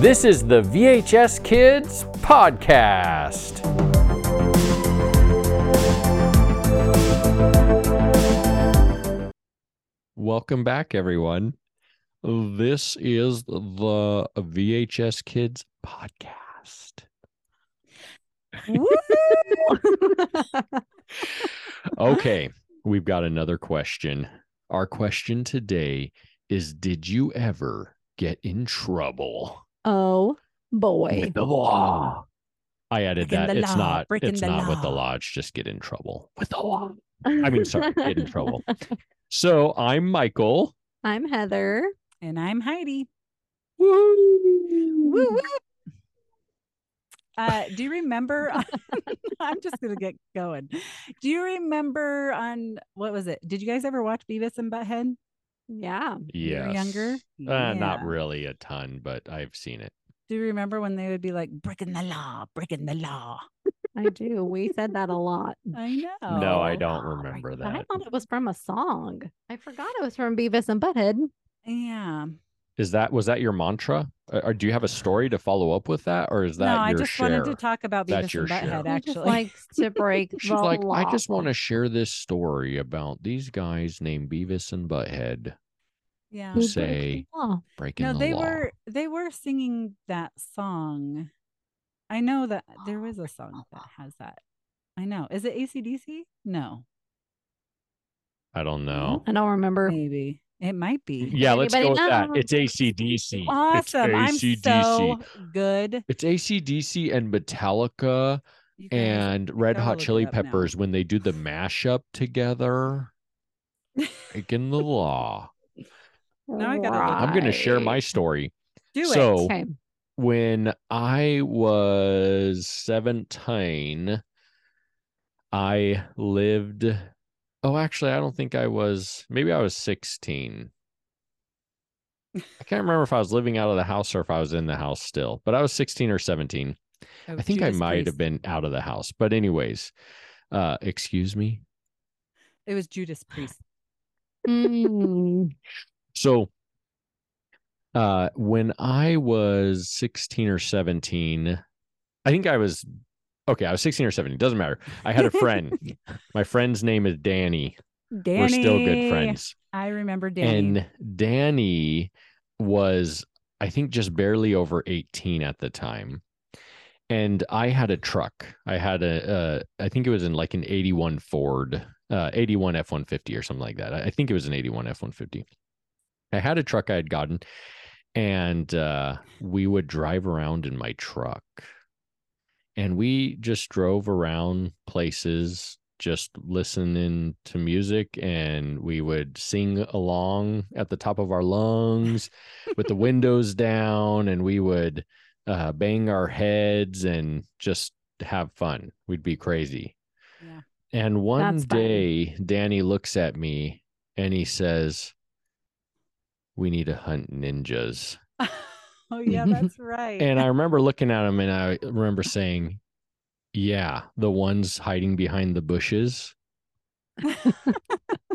This is the VHS Kids Podcast. Welcome back, everyone. This is the VHS Kids Podcast. Okay, we've got another question. Our question today is Did you ever get in trouble oh boy. with the law? I added Breaking that. the It's law, not breaking it's the not with the law. lodge, just get in trouble with the law. I mean, sorry, get in trouble. So I'm Michael. I'm Heather. And I'm Heidi. Woo! Woo woo. Uh, do you remember? I'm just gonna get going. Do you remember on what was it? Did you guys ever watch Beavis and Butthead? Yeah. when you were Yes. younger. Uh, not really a ton, but I've seen it. Do you remember when they would be like breaking the law, breaking the law? I do. We said that a lot. I know. no, I don't Oh, remember But I thought it was from a song. I forgot it was from Beavis and Butthead. Yeah. Is that was that your mantra? Or, or do you have a story to follow up with that, or is that no, I just share? wanted to talk about That's Beavis your and share. Butthead. He Actually, likes to break She's the like, I just want to share this story about these guys named Beavis and Butthead yeah. Who say the law? breaking No, the they law. were they were singing that song. I know that there is a song that has that. I know. Is it ACDC? No, I don't know. I don't remember. maybe it might be. Yeah, let's go with Anybody that. It's ACDC. Awesome. I'm ACDC. so good. It's ACDC and Metallica and Red Hot Chili up now. Peppers when they do the mashup together. Breaking the law. Now I gotta look I'm going to share my story. do so- it. Okay. when I was 17, I lived. Oh, actually, I don't think I was. Maybe I was 16. I can't remember if I was living out of the house or if I was in the house still, but I was 16 or 17. Oh, I think I might Priest. have been out of the house. But, anyways, uh, excuse me. It was Judas Priest. Mm, So, uh, when I was 16 or 17, I think I was okay. I was 16 or 17. Doesn't matter. I had a friend. My friend's name is Danny. Danny. We're still good friends. I remember Danny. And Danny was, I think, just barely over 18 at the time. And I had a truck. I had a, uh, I think it was in like an 81 Ford, uh, 81 F 150 or something like that. I think it was an 81 F 150. I had a truck I had gotten, and uh, we would drive around in my truck. And we just drove around places, just listening to music, and we would sing along at the top of our lungs with the windows down, and we would uh, bang our heads and just have fun. We'd be crazy. Yeah. And one That's fun. day, Danny looks at me and he says, We need to hunt ninjas. oh yeah, that's right. And I remember looking at him and I remember saying, Yeah, the ones hiding behind the bushes.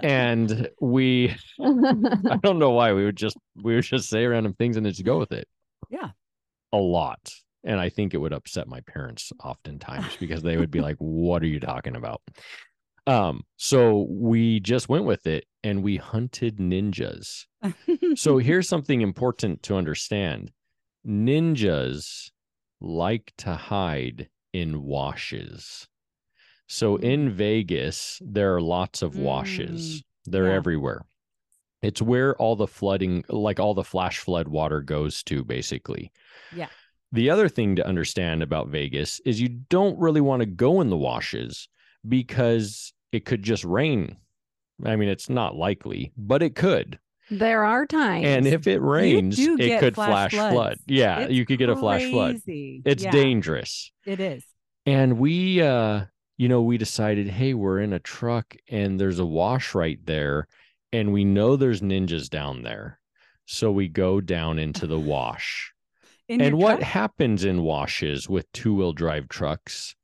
And we, I don't know why, we would just, we would just say random things and just go with it. Yeah. A lot. And I think it would upset my parents oftentimes because they would be like, What are you talking about? Um, so we just went with it and we hunted ninjas. So here's something important to understand ninjas like to hide in washes. So in mm. Vegas, there are lots of washes, mm. they're yeah. everywhere. It's where all the flooding, like all the flash flood water goes to, basically. Yeah. The other thing to understand about Vegas is you don't really want to go in the washes because it could just rain. I mean, it's not likely, but it could. There are times. And if it rains, it could flash flash flood. Yeah, It's you could get a flash flood. It's Yeah, dangerous. It is. And we uh you know, we decided, hey, we're in a truck and there's a wash right there and we know there's ninjas down there. So we go down into the wash. In and what truck? happens in washes with two-wheel drive trucks?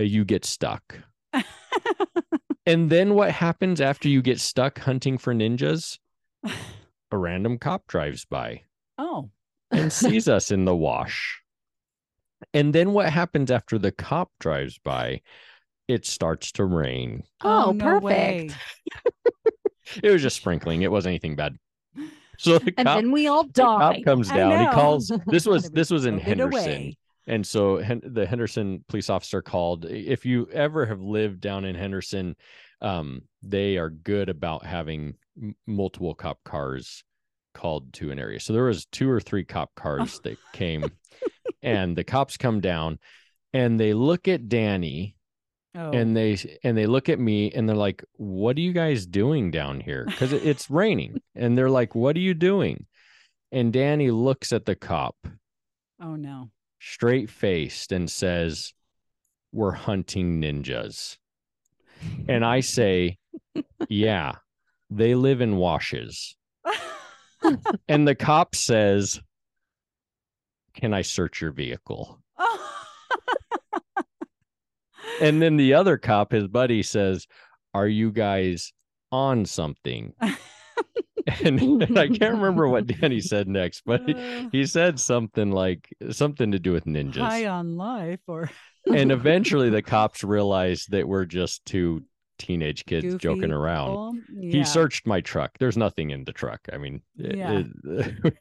Uh, You get stuck. And then what happens after you get stuck hunting for ninjas? A random cop drives by. oh, and sees us in the wash. And then what happens after the cop drives by? It starts to rain. Oh, oh no perfect. It was just sprinkling. It wasn't anything bad. So the And cop, then we all the cop comes down. He calls. This was this was in floated Henderson. And so the Henderson police officer called. If you ever have lived down in Henderson, um, they are good about having m- multiple cop cars called to an area. So there was two or three cop cars that came, and the cops come down, and they look at Danny, Oh, and they and they look at me, and they're like, "What are you guys doing down here?" Because it's raining, and they're like, "What are you doing?" And Danny looks at the cop oh no. Straight faced and says, We're hunting ninjas. And I say, Yeah, they live in washes. And the cop says, Can I search your vehicle? And then the other cop, his buddy, says, Are you guys on something? And, and I can't remember what Danny said next, but he, Uh, he said something like something to do with ninjas. high on life or and eventually the cops realized that we're just two teenage kids goofy joking around. people. He searched my truck. There's nothing in the truck. I mean, it- Yeah. it-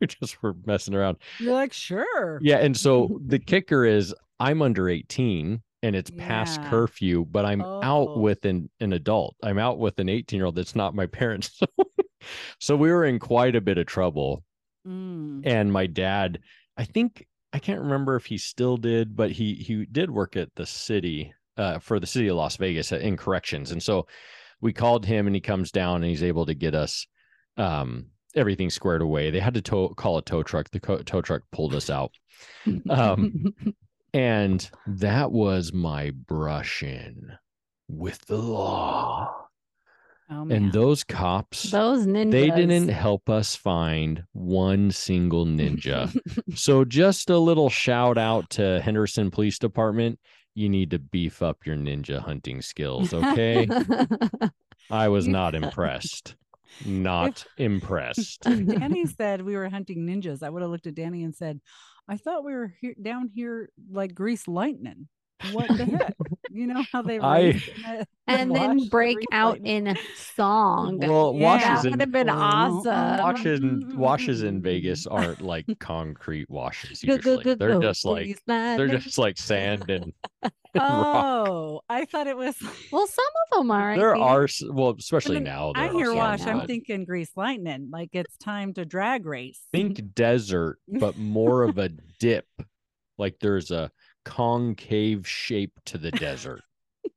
we just were messing around. You're like, sure. Yeah, and so the kicker is I'm under 18 and it's past curfew, but I'm out Oh. with an, an adult. I'm out with an 18 year old that's not my parents. so we were in quite a bit of trouble. Mm. and my dad i think i can't remember if he still did but he he did work at the city uh, for the city of las vegas in corrections. And so we called him and he comes down and he's able to get us um everything squared away. They had to tow, call a tow truck. The co- tow truck pulled us out. Um, and that was my brush in with the law Oh, and those cops Those ninjas. they didn't help us find one single ninja. so just a little shout out to Henderson Police Department. You need to beef up your ninja hunting skills, okay? I was not impressed. Not impressed. Danny said we were hunting ninjas, I would have looked at Danny and said, I thought we were here down here like grease lightning. What the heck? You know how they I- the- the and wash, then break grease out in song. Well, Yeah. washes that in would have been oh, oh, awesome. washes in mm-hmm. washes in Vegas aren't like concrete washes Go, go, usually. go, They're go, just like they're just like sand and, and rock. Oh, I thought it was. Well, some of them are. I There are well, especially now. I hear wash. I'm thinking grease lightning. Like it's time to drag race. think desert, but more of a dip. Like there's a concave shape to the desert.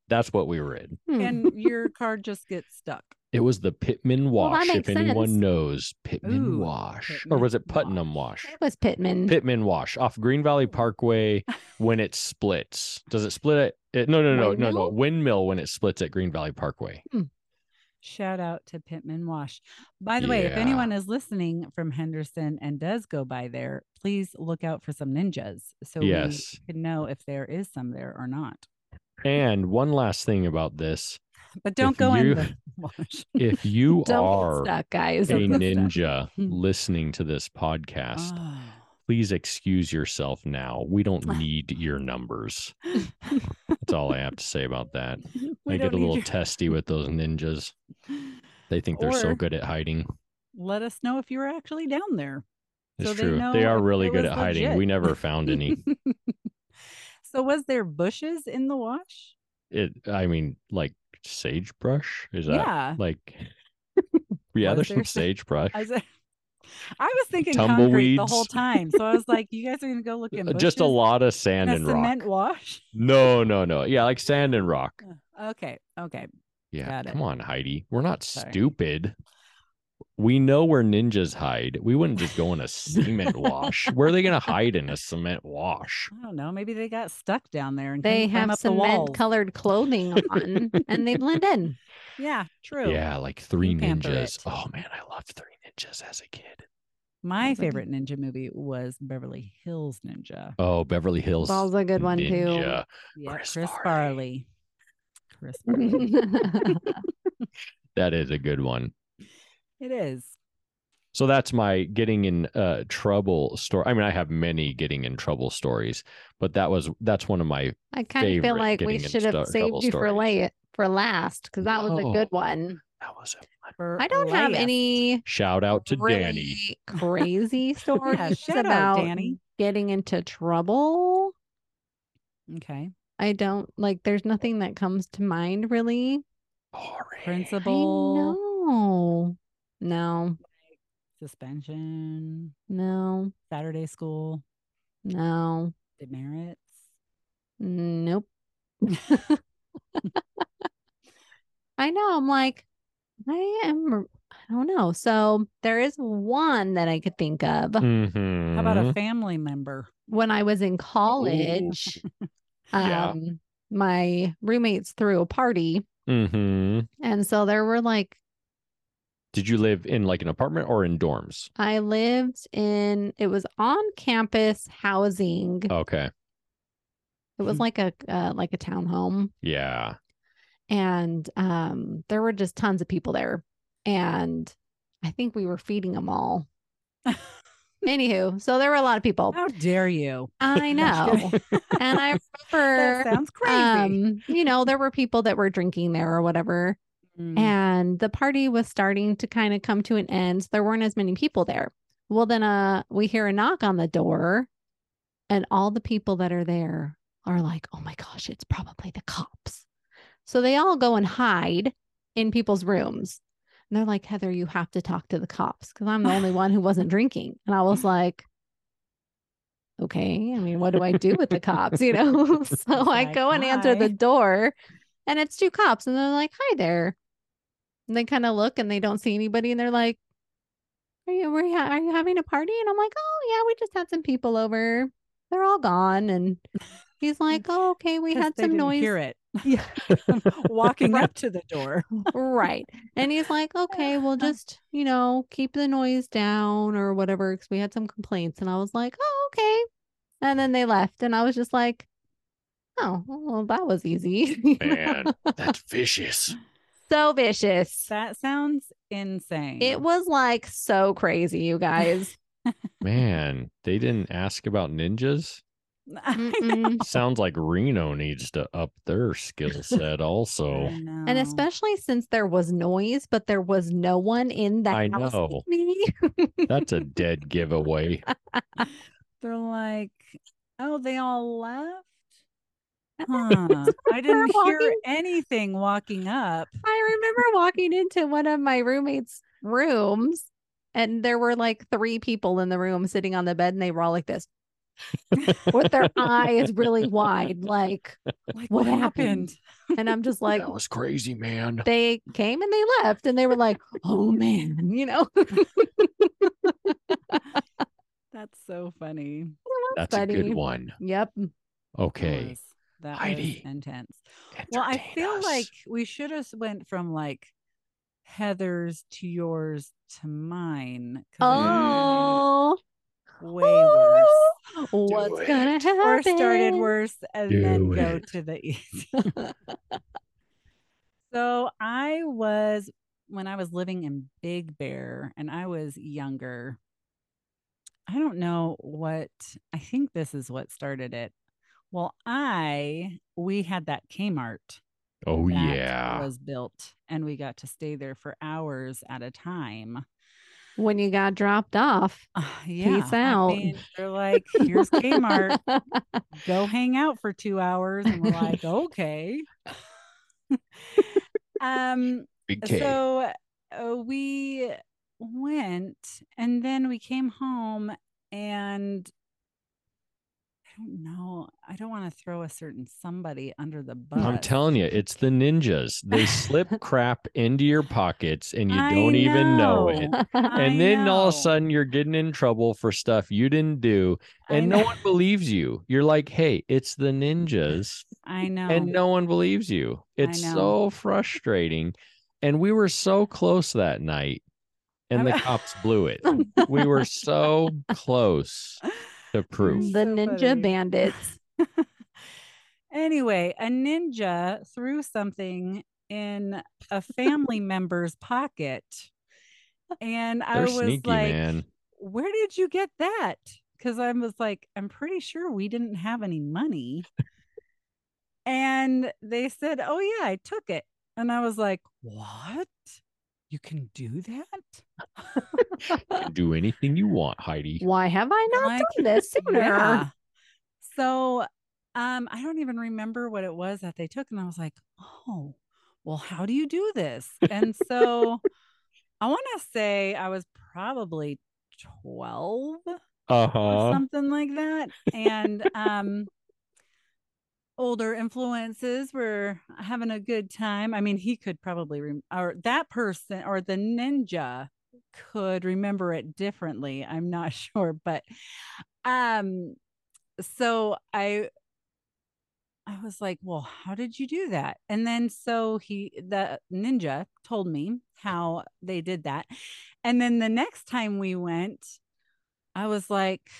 That's what we were in. Hmm. and your car just gets stuck. It was the Pittman Well, that Wash, if makes anyone sense. knows Pittman Ooh, Wash, or was it Putnam Wash. Wash? it was Pittman. Pittman Wash off Green Valley Parkway when it splits. Does it split at? It, no, no, no, no, no. Windmill? Windmill when it splits at Green Valley Parkway. Shout out to Pittman Wash. By the way, if anyone is listening from Henderson and does go by there, please look out for some ninjas so Yes. we can know if there is some there or not. And one last thing about this: But don't If go you- in the wash. if you Don't are get stuck, guys. a Don't get ninja hmm. listening to this podcast, Oh. Please excuse yourself now. We don't need your numbers. That's all I have to say about that. We I get a little your- testy with those ninjas. They think they're so good at hiding. Let us know if you were actually down there. It's so they true. know They are really good at hiding. We never found any. so was there bushes in the wash? it I mean, like sagebrush? Is that yeah. like Yeah, Was there's there some- sagebrush. I was, thinking concrete the whole time. So I was like, you guys are gonna go look in Uh, Just a lot of sand a and rock. cement wash. No, no, no. Yeah, like sand and rock. Okay, okay. Yeah. Come on, Heidi. We're not Sorry. stupid. We know where ninjas hide. We wouldn't just go in a cement wash. Where are they going to hide in a cement wash? I don't know. Maybe they got stuck down there and They have up the cement colored clothing on and they blend in. Yeah, true. Yeah, like three pamper ninjas. Oh man, I loved three ninjas as a kid. My Sounds like a- favorite ninja movie was Beverly Hills Ninja. Oh, Beverly Hills. That was a good one Ninja. Yeah, Chris Chris, Farley. Farley. Chris Farley. That is a good one. It is. So that's my getting in uh, trouble story. I mean, I have many getting in trouble stories, but that was that's one of my I kind of feel like we should have sto- saved trouble you for late for last because that was a Oh. good one. that was a For I don't have any shout out to really Danny. crazy stories shout out, about Danny. getting into trouble. Okay. I don't like. There's nothing that comes to mind really. Boring. Principal I know. No, suspension, no, Saturday school, no, demerits. nope. I know. I'm like, I am. I don't know. So there is one that I could think of Mhm. How about a family member? when I was in college. Yeah. Um, my roommates threw a party, Mhm. and so there were like Did you live in like an apartment or in dorms? I lived in. It was on campus housing. Okay. It was Hmm. like a uh, like a townhome. Yeah. and um there were just tons of people there and i think we were feeding them all anywho so there were a lot of people How dare you? i know and i remember that remember sounds crazy. um you know there were people that were drinking there or whatever Mm. and the party was starting to kind of come to an end so there weren't as many people there. Well then uh we hear a knock on the door and all the people that are there are like oh my gosh it's probably the cops. So they all go and hide in people's rooms. And they're like heather you have to talk to the cops because i'm the only one who wasn't drinking. And i was like okay i mean what do i do with the cops? You know? So i go and answer the door and it's two cops and they're like hi there and they kind of look and they don't see anybody and they're like are you were you, are you having a party? And i'm like oh yeah we just had some people over. They're all gone. And he's like oh okay we had some didn't noise Hear it. Yeah. walking up to the door. right. And he's like okay we'll just you know keep the noise down or whatever because we had some complaints. And i was like oh okay. And then they left and i was just like oh well that was easy. Man, that's vicious. So vicious That sounds insane. it was like so crazy you guys Man, they didn't ask about ninjas. Sounds like Reno needs to up their skill set also. and especially since there was noise but there was no one in the I house know. me That's a dead giveaway. they're like, oh, they all left. I Huh. I didn't hear anything walking up. I remember walking into one of my roommates' rooms and there were like three people in the room sitting on the bed and they were all like this with their eyes really wide, like, Like, What what, happened? happened? and I'm just like, that was crazy, man. they came and they left and they were like, oh man, you know, That's so funny. That's a funny. good one. yep. Okay. was- That Heidi, was intense. Well, I feel us. like we should have went from like Heather's to yours to mine. Oh, it was way worse. what's it. gonna happen? Or started worse and then Do go to the east. so I was when I was living in Big Bear and I was younger. I don't know what I think this is what started it. Well, I we had that Kmart oh that yeah. was built and we got to stay there for hours at a time. When you got dropped off. Uh, yeah. I out. mean, they're like, here's Kmart. Go hang out for two hours. And we're like, okay. um, Big K. so uh, we went and then we came home and I don't know. I don't want to throw a certain somebody under the bus. I'm telling you, it's the ninjas. They slip crap into your pockets and you I don't even know it. know. I And then all of a sudden you're getting in trouble for stuff you didn't do. And no one believes you. You're like, hey, it's the ninjas. I know. And no one believes you. It's so frustrating. And we were so close that night. And the cops blew it. We were so close to proof. the So ninja funny. bandits. anyway, a ninja threw something in a family member's pocket. and I They're was sneaky, like, man. where did you get that? Because I was like, I'm pretty sure we didn't have any money. and they said, Oh, yeah, I took it. And I was like, What? You can do that? You can do anything you want, Heidi. Why have I not Like, done this sooner? Yeah. So um, I don't even remember what it was that they took. And I was like, Oh, well, how do you do this? And so I want to say I was probably 12 Uh or huh. something like that. And um older influences were having a good time. I mean, he could probably rem- or that person or the ninja could remember it differently. I'm not sure, but um so I I was like, "Well, how did you do that?" And then so he the ninja told me how they did that. And then the next time we went, I was like,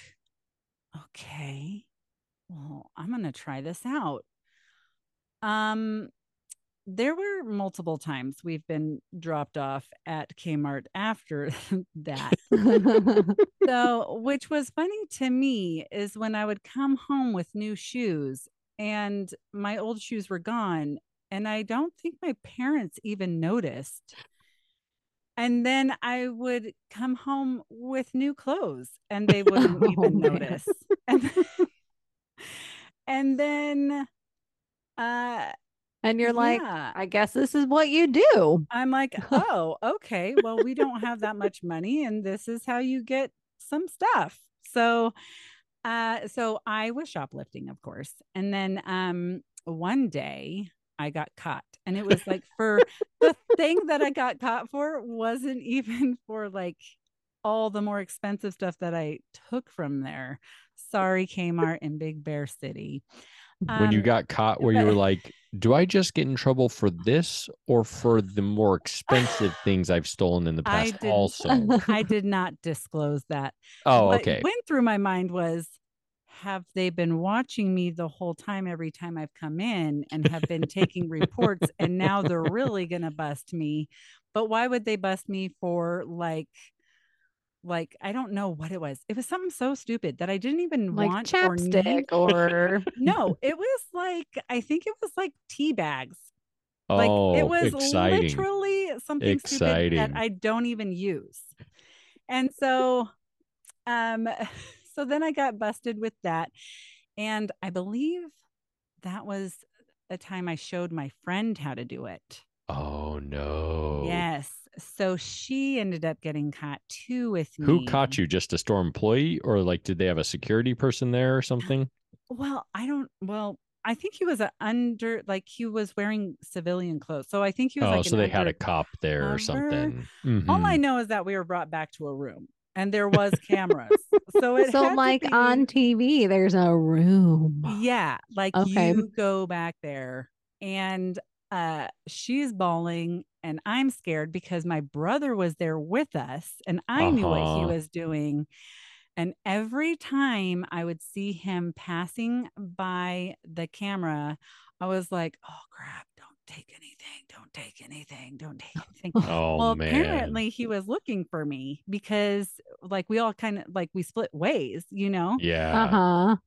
"Okay, well, I'm going to try this out." Um there were multiple times we've been dropped off at Kmart after that. So, which was funny to me is when I would come home with new shoes and my old shoes were gone. And I don't think my parents even noticed. And then I would come home with new clothes and they wouldn't Oh, even man. notice. And, and then, uh, and you're like, yeah. I guess this is what you do. I'm like, oh, okay. Well, we don't have that much money, and this is how you get some stuff. So, uh, so I was shoplifting, of course, and then um, one day I got caught, and it was like for the thing that I got caught for wasn't even for like all the more expensive stuff that I took from there. Sorry, Kmart in Big Bear City. when you Um, got caught, where you were like, "Do I just get in trouble for this, or for the more expensive things I've stolen in the I past?" didn't- Also, I did not disclose that. oh, what okay. went through my mind was have they been watching me the whole time every time I've come in and have been taking reports and now they're really going to bust me but why would they bust me for like like I don't know what it was it was something so stupid that I didn't even Like want or chapstick or no it was like I think it was like tea bags like oh, it was exciting! literally something stupid that I don't even use. And so um so then I got busted with that. And I believe that was a time I showed my friend how to do it. oh no! Yes. So she ended up getting caught too with me. Who caught you? Just a store employee, or like, did they have a security person there or something? Well, I don't well, I think he was a under like he was wearing civilian clothes. So I think he was Oh, like so they had a cop there or cover. something. All I Mhm. know is that we were brought back to a room and there was cameras. so it so like be- on TV, there's a room. Yeah, like Okay. you go back there and uh she's bawling and I'm scared because my brother was there with us and I knew what he Uh-huh. was doing. And every time I would see him passing by the camera, I was like, "Oh crap, don't take anything. Don't take anything. Don't take anything." Oh well, man! apparently he was looking for me because like we all kind of like we split ways, you know? yeah. Uh huh.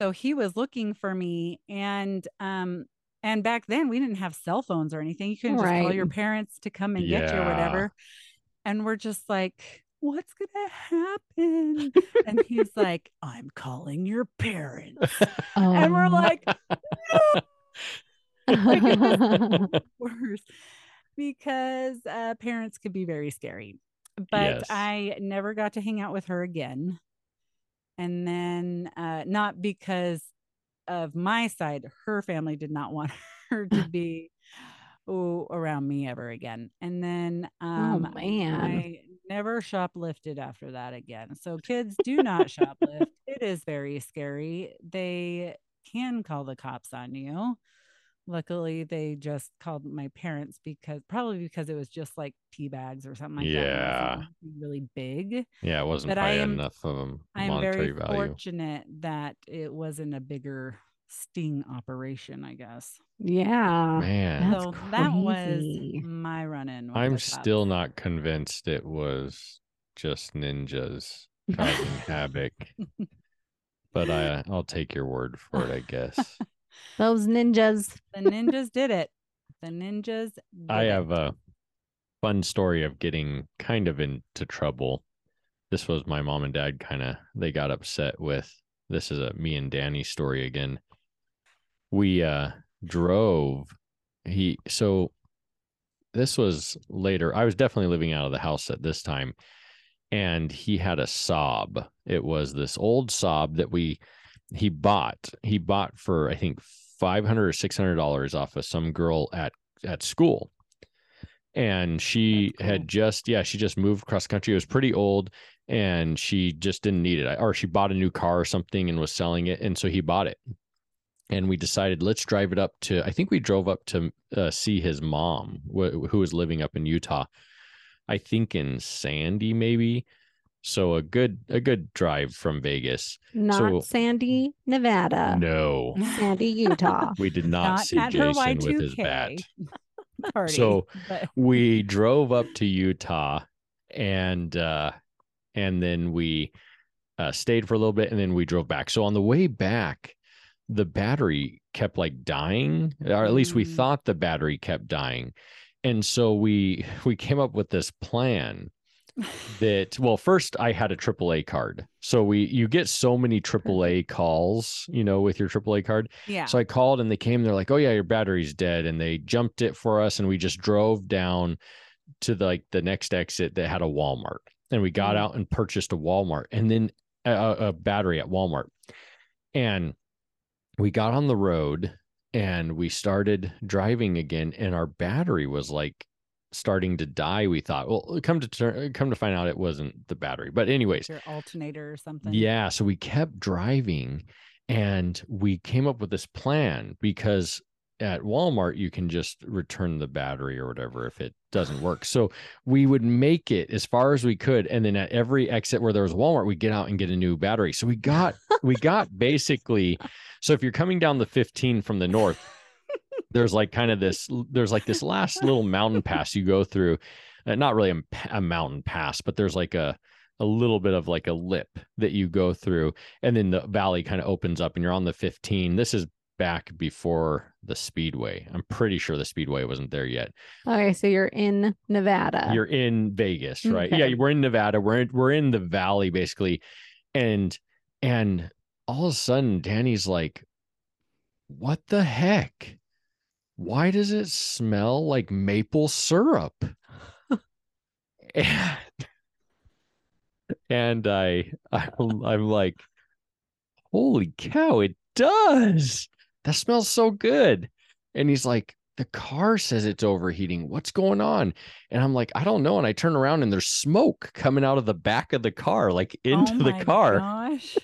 So he was looking for me and um and back then we didn't have cell phones or anything. You couldn't just call your parents to come and get you or whatever. And we're just like, what's gonna happen? and he's like, I'm calling your parents. And we're Oh. like, like, worse because uh, parents could be very scary. But Yes. I never got to hang out with her again. And then, uh, not because of my side, her family did not want her to be ooh, around me ever again. And then, um, oh man. I never shoplifted after that again. So kids do not shoplift. It is very scary. They can call the cops on you. Luckily, they just called my parents because probably because it was just like tea bags or something like that. Yeah. Really big. Yeah, it wasn't But I probably am- enough of them. I'm very value. fortunate that it wasn't a bigger sting operation, I guess. Yeah. Man, That's so that was my run in. I'm still not convinced it was just ninjas causing havoc. But I I'll take your word for it, I guess. Those ninjas. The ninjas did it. The ninjas. Did I it. have a fun story of getting kind of into trouble. This was my mom and dad kind of they got upset with. This is a me and Danny story again. We uh drove he so this was later. I was definitely living out of the house at this time and he had a Saab. It was this old Saab that we he bought. He bought for I think 500 or 600 dollars off of some girl at at school. And she cool. had just yeah she just moved cross country. It was pretty old and she just didn't need it. Or she bought a new car or something and was selling it and so he bought it. And we decided let's drive it up to i think we drove up to uh, see his mom wh- who was living up in utah. I think in sandy maybe so a good a good drive from vegas Not So- Sandy, Nevada. no Sandy, Utah. we did not, see at jason with his bat Party, So, but we drove up to Utah and uh and then we uh stayed for a little bit and then we drove back. So on the way back the battery kept like dying or at least we Mm. thought the battery kept dying. And so we we came up with this plan that well first I had a AAA card. So we you get so many AAA calls, you know, with your AAA card yeah. so I called and they came. They're like, "Oh yeah, your battery's dead," and they jumped it for us, and we just drove down to the, like the next exit that had a Walmart, and we got Mm. out and purchased a Walmart, and then a a battery at Walmart, and we got on the road and we started driving again, and our battery was like starting to die. We thought, well, come to turn, come to find out, it wasn't the battery, but anyways, your alternator or something. yeah. So we kept driving and we came up with this plan because at Walmart, you can just return the battery or whatever if it doesn't work. So we would make it as far as we could. And then at every exit where there was Walmart, we get out and get a new battery. So we got, we got basically, so if you're coming down the 15 from the north, there's like kind of this, there's like this last little mountain pass you go through. Uh, not really a, a mountain pass, but there's like a, a little bit of like a lip that you go through and then the valley kind of opens up and you're on the 15 this is back before the speedway i'm pretty sure the speedway wasn't there yet Okay, so you're in Nevada. you're in vegas right Okay. yeah we're in nevada we're in, we're in the valley basically and and all of a sudden danny's like what the heck why does it smell like maple syrup? And, and i I'm, I'm like holy cow it does! That smells so good. And he's like the car says it's overheating. What's going on? And i'm like i don't know. And i turn around and there's smoke coming out of the back of the car like oh into oh the car. Gosh.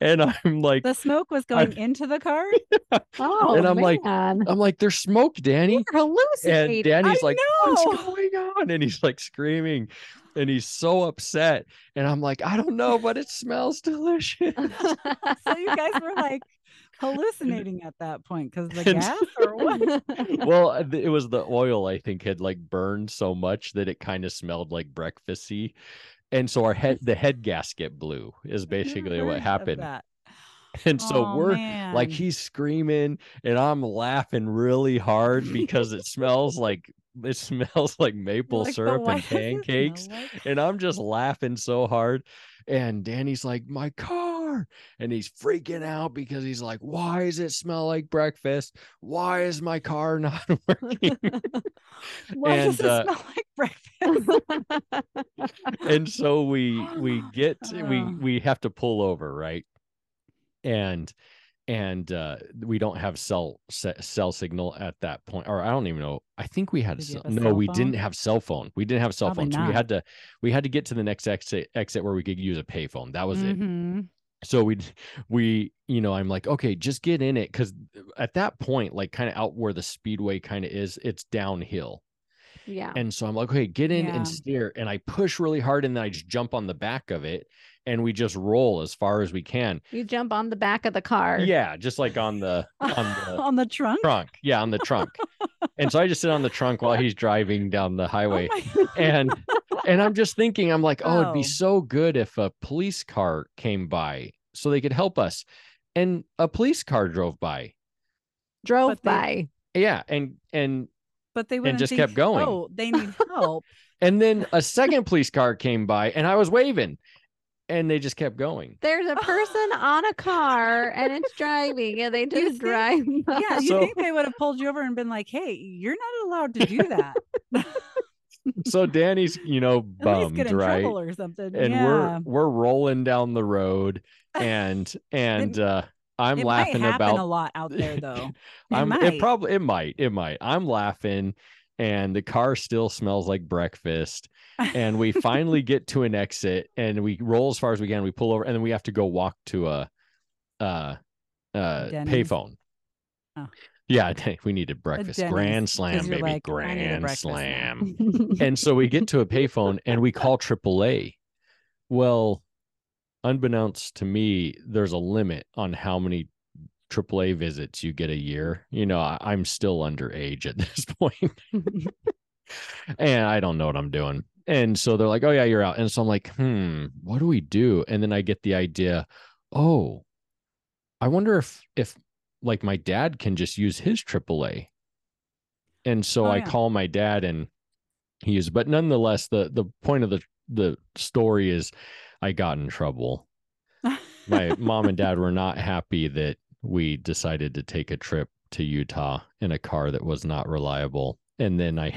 And i'm like The smoke was going into the car. oh, and I'm like, i'm like there's smoke danny You're hallucinating. and Danny's I like, know. "What's going on?" And he's like screaming, and he's so upset. And I'm like, "I don't know, but it smells delicious." So you guys were like hallucinating at that point because the And- gas or what? well, uh, it was the oil I think had like burned so much that it kind of smelled like breakfasty, and so our head the head gasket blew is basically what happened. And so Aw, we're like he's screaming and I'm laughing really hard because it smells like it smells like maple like, syrup and pancakes. like-" and I'm just laughing so hard. And Danny's like, my car. And he's freaking out because he's like, why does it smell like breakfast? Why is my car not working? Why and, does it uh, smell like breakfast? and so we we get we Oh. we have to pull over, right? And and uh we don't have cell cell signal at that point or i don't even know i think we had Did cell- a no cell we phone? didn't have cell phone we didn't have cell Probably phone so we had to we had to get to the next exit exit where we could use a payphone that was it Mhm. So we we you know i'm like okay just get in it because at that point like kind of out where the speedway kind of is it's downhill yeah. and so i'm like okay get in Yeah. and steer and i push really hard and then i just jump on the back of it and we just roll as far as we can. You jump on the back of the car. Yeah, just like on the on the on the trunk. trunk. Yeah, on the trunk. and so I just sit on the trunk while he's driving down the Oh highway. my- and and I'm just thinking, I'm like, oh, it'd be Oh. so good if a police car came by so they could help us. And a police car drove by. Drove they- by. Yeah, and and but they wouldn't just think, kept going. Oh, they need help. and then a second police car came by, and I was waving, and they just kept going. There's a person on a car and it's driving and they just think- drive. yeah, you So- think they would have pulled you over and been like, "Hey, you're not allowed to do that. So Danny's, you know, At least get bummed, in right? trouble or something." And yeah. we're we're rolling down the road, and and uh, I'm it laughing might about a lot out there, though. It I'm might. it probably it might it might. I'm laughing and the car still smells like breakfast. And we finally get to an exit and we roll as far as we can. We pull over and then we have to go walk to a uh uh Denny's? payphone. Oh. Yeah, we needed breakfast. Denny's, Grand slam, baby. like, "I need a Grand slam. and so we get to a payphone and we call AAA. Well, unbeknownst to me, there's a limit on how many AAA visits you get a year. You know, I, I'm still underage at this point, and I don't know what I'm doing. And so they're like, "Oh yeah, you're out." And so I'm like, "Hmm, what do we do?" And then I get the idea, "Oh, I wonder if if like my dad can just use his AAA." And so Oh, I yeah. call my dad and he is but nonetheless the the point of the the story is I got in trouble. My mom and dad were not happy that we decided to take a trip to Utah in a car that was not reliable. And then I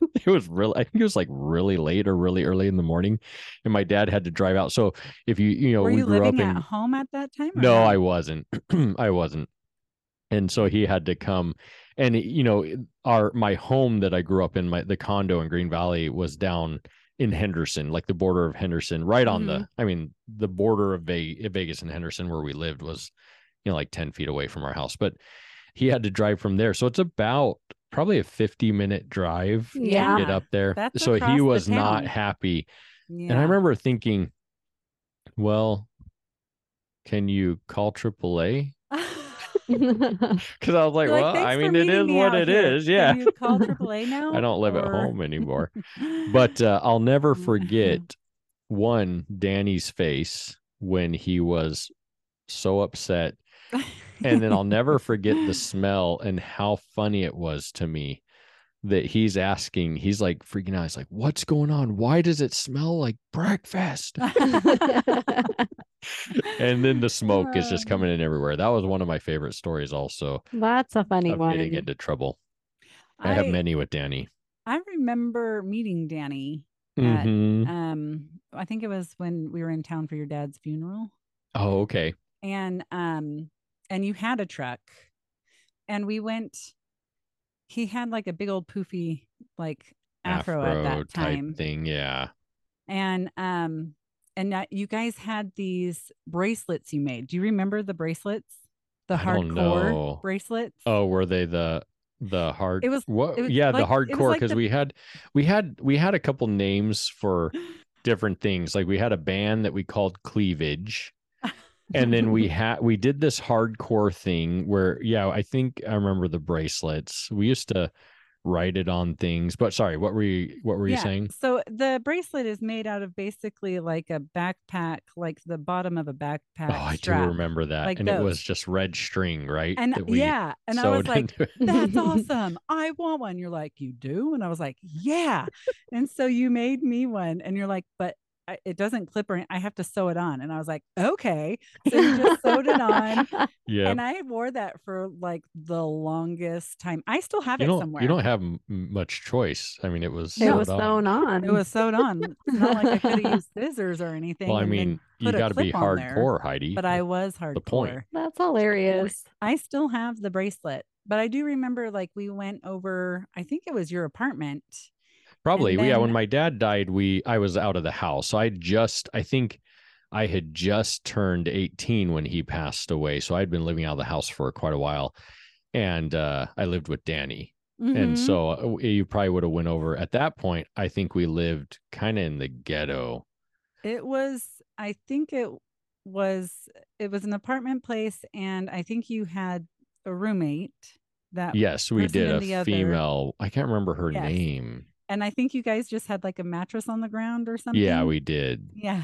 it was really I think it was like really late or really early in the morning and my dad had to drive out. So if you you know Were we you grew up in at home at that time? no, no? I wasn't. I wasn't. And so he had to come and you know our my home that I grew up in my the condo in Green Valley was down in Henderson, like the border of Henderson, right on mm-hmm. the I mean the border of Vegas and Henderson where we lived was you know like 10 feet away from our house, but he had to drive from there. So it's about probably a 50 minute drive Yeah. to get up there. That's so he was not happy Yeah. and I remember thinking, well, can you call AAA? Because I was like, You're well, "Thanks I mean, it is me what out it here. is. Yeah. Can you call AAA now? I don't live at home anymore. But uh, I'll never forget one, Danny's face when he was so upset. And then I'll never forget the smell and how funny it was to me that he's asking, he's like freaking out. He's like, what's going on? Why does it smell like breakfast? and then the smoke is just Um, coming in everywhere. That was one of my favorite stories, also That's a funny one. getting into trouble. I, have many with Danny. I remember meeting Danny. At- Mhm. Um, I think it was when we were in town for your dad's funeral. Oh, okay. and um and you had a truck and we went he had like a big old poofy like afro, at that type time thing. Yeah. and um and that you guys had these bracelets you made do you remember the bracelets the I hardcore bracelets Oh, were they the the hard? It was- what? it was yeah, like- the hardcore like because the- we had we had we had a couple names for different things. Like we had a band that we called Cleavage. And then we had we did this hardcore thing where yeah i think i remember the bracelets we used to write it on things but sorry what were you what were you saying So the bracelet is made out of basically like a backpack, like the bottom of a backpack. oh i strap. do remember that like and it was just red string right And yeah, and I was like, that's awesome. I want one. You're like, you do? And I was like, yeah. and so you made me one. And you're like, but I- it doesn't clip or I have to sew it on. And I was like, okay. So you just sewed it on. yeah And I wore that for like the longest time. I still have you it somewhere. you don't have m- much choice i mean it was it sewed was on. sewn on. it was sewn on. It's not like I could have used scissors or anything. well i mean you got to be clip there, hardcore heidi But I was hardcore. The point. That's hilarious. I still have the bracelet, but I do remember like we went over, I think it was your apartment. Probably. yeah. When my dad died, we I was out of the house. So I just I think I had just turned 18 when he passed away. So I'd been living out of the house for quite a while. And uh I lived with Danny. And Mhm. so uh, you probably would have went over at that point. I think we lived kind of in the ghetto. It was, I think it was, it was an apartment place, and I think you had a roommate that, Yes, we did and a the other- female. I can't remember her Yes. name. And I think you guys just had like a mattress on the ground or something. Yeah, we did. yeah.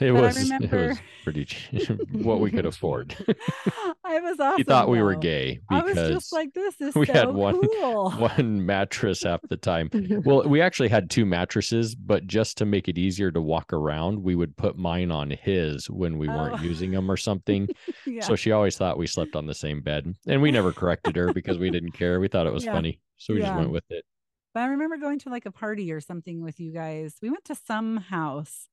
It But was it was pretty cheap, what we could afford. I was awesome. he thought we were though. gay I was because just like, this is we so had one- cool. one mattress half the time. Well, we actually had two mattresses, but just to make it easier to walk around, we would put mine on his when we weren't Oh. using them or something. yeah. So she always thought we slept on the same bed. And we never corrected her because we didn't care. We thought it was Yeah. funny. So we just went with it. But I remember going to like a party or something with you guys. We went to some house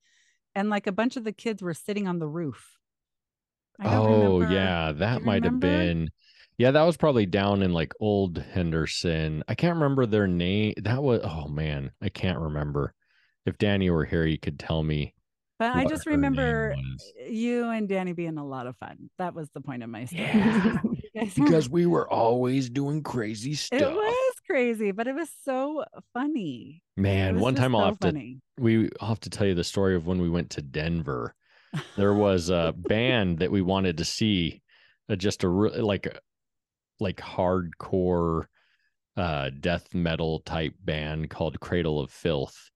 and like a bunch of the kids were sitting on the roof. I Oh, remember- yeah. That you might have been. Yeah, that was probably down in like old Henderson. I can't remember their name. That was, oh man, I can't remember. If Danny were here, he could tell me. But I just her remember you and Danny being a lot of fun. That was the point of my story. Yeah. You guys were- Because we were always doing crazy stuff. it was crazy, but it was so funny. Man, one time I'll so have to we I'll have to tell you the story of when we went to Denver. There was a band that we wanted to see, uh, just a re- like a like hardcore uh death metal type band called Cradle of Filth.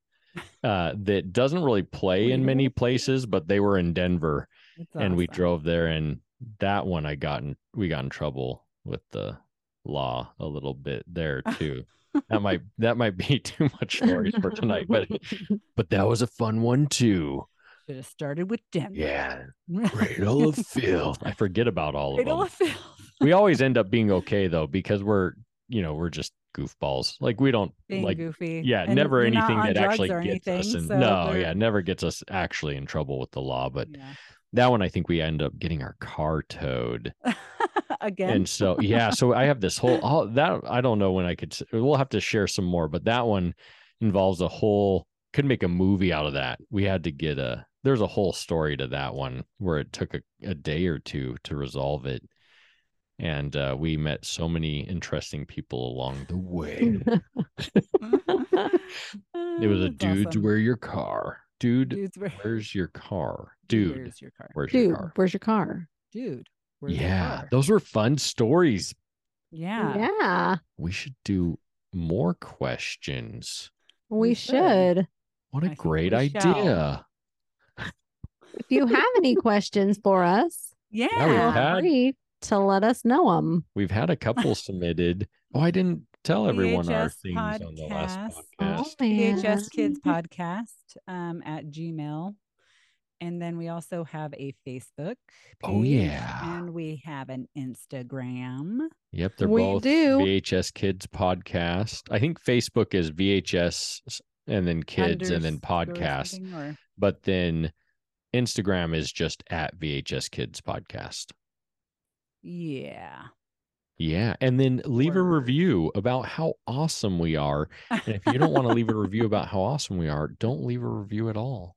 Uh that doesn't really play in many Cradle of Filth? places, but they were in Denver It's and we drove there and that one I got in we got in trouble with the law a little bit there too. that might that might be too much stories for tonight, but but that was a fun one too. Should have started with Denver. Yeah, Cradle of Filth. I forget about all of Cradle them. of we always end up being okay though because we're you know we're just goofballs. Like we don't Being like goofy. yeah, And never anything that actually gets us anything, in. so no, they're- yeah, never gets us actually in trouble with the law. But Yeah. That one, I think we end up getting our car towed. Again. And so yeah, so I have this whole all that I don't know when I could. We'll have to share some more, but that one involves a whole. Could make a movie out of that. We had to get a. There's a whole story to that one where it took a, a day or two to resolve it, and uh, we met so many interesting people along the way. It was a dude, awesome. where your car, dude. Dudes, where, Where's your car, dude? Where's your car? Where's your Dude, car? where's your car? Dude. Where's your Yeah, car? those were fun stories. Yeah. Yeah, We should do more questions. we, We should. should. What I a think great we shall. idea. If you have any questions for us, Yeah. Yeah, we've feel had- free to let us know them. We've had a couple submitted. Oh, I didn't tell everyone our VHS things on the last podcast. podcast. Oh, man. VHS Kids Podcast um, at Gmail. And then we also have a Facebook page. Oh, yeah. And we have an Instagram. Yep, they're We both do. VHS Kids Podcast. I think Facebook is VHS and then kids and then podcast. Or But then Instagram is just at VHS Kids Podcast. yeah. Yeah. And then leave a review about how awesome we are. And if you don't want to leave a review about how awesome we are, don't leave a review at all.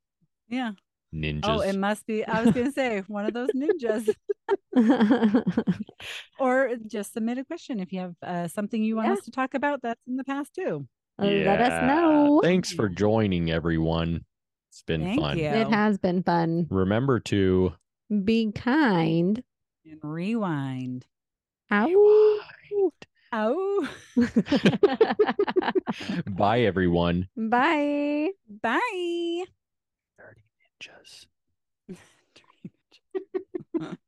yeah. Ninjas. Oh, it must be. I was going to say one of those ninjas. or just submit a question if you have uh, something you want Yeah. us to talk about that's in the past too. Yeah. Let us know. Thanks for joining, everyone. It's been Thank fun. you. It has been fun. Remember to Be kind. And rewind. Ow. Oh, bye, everyone. Bye. bye. 30 ninjas.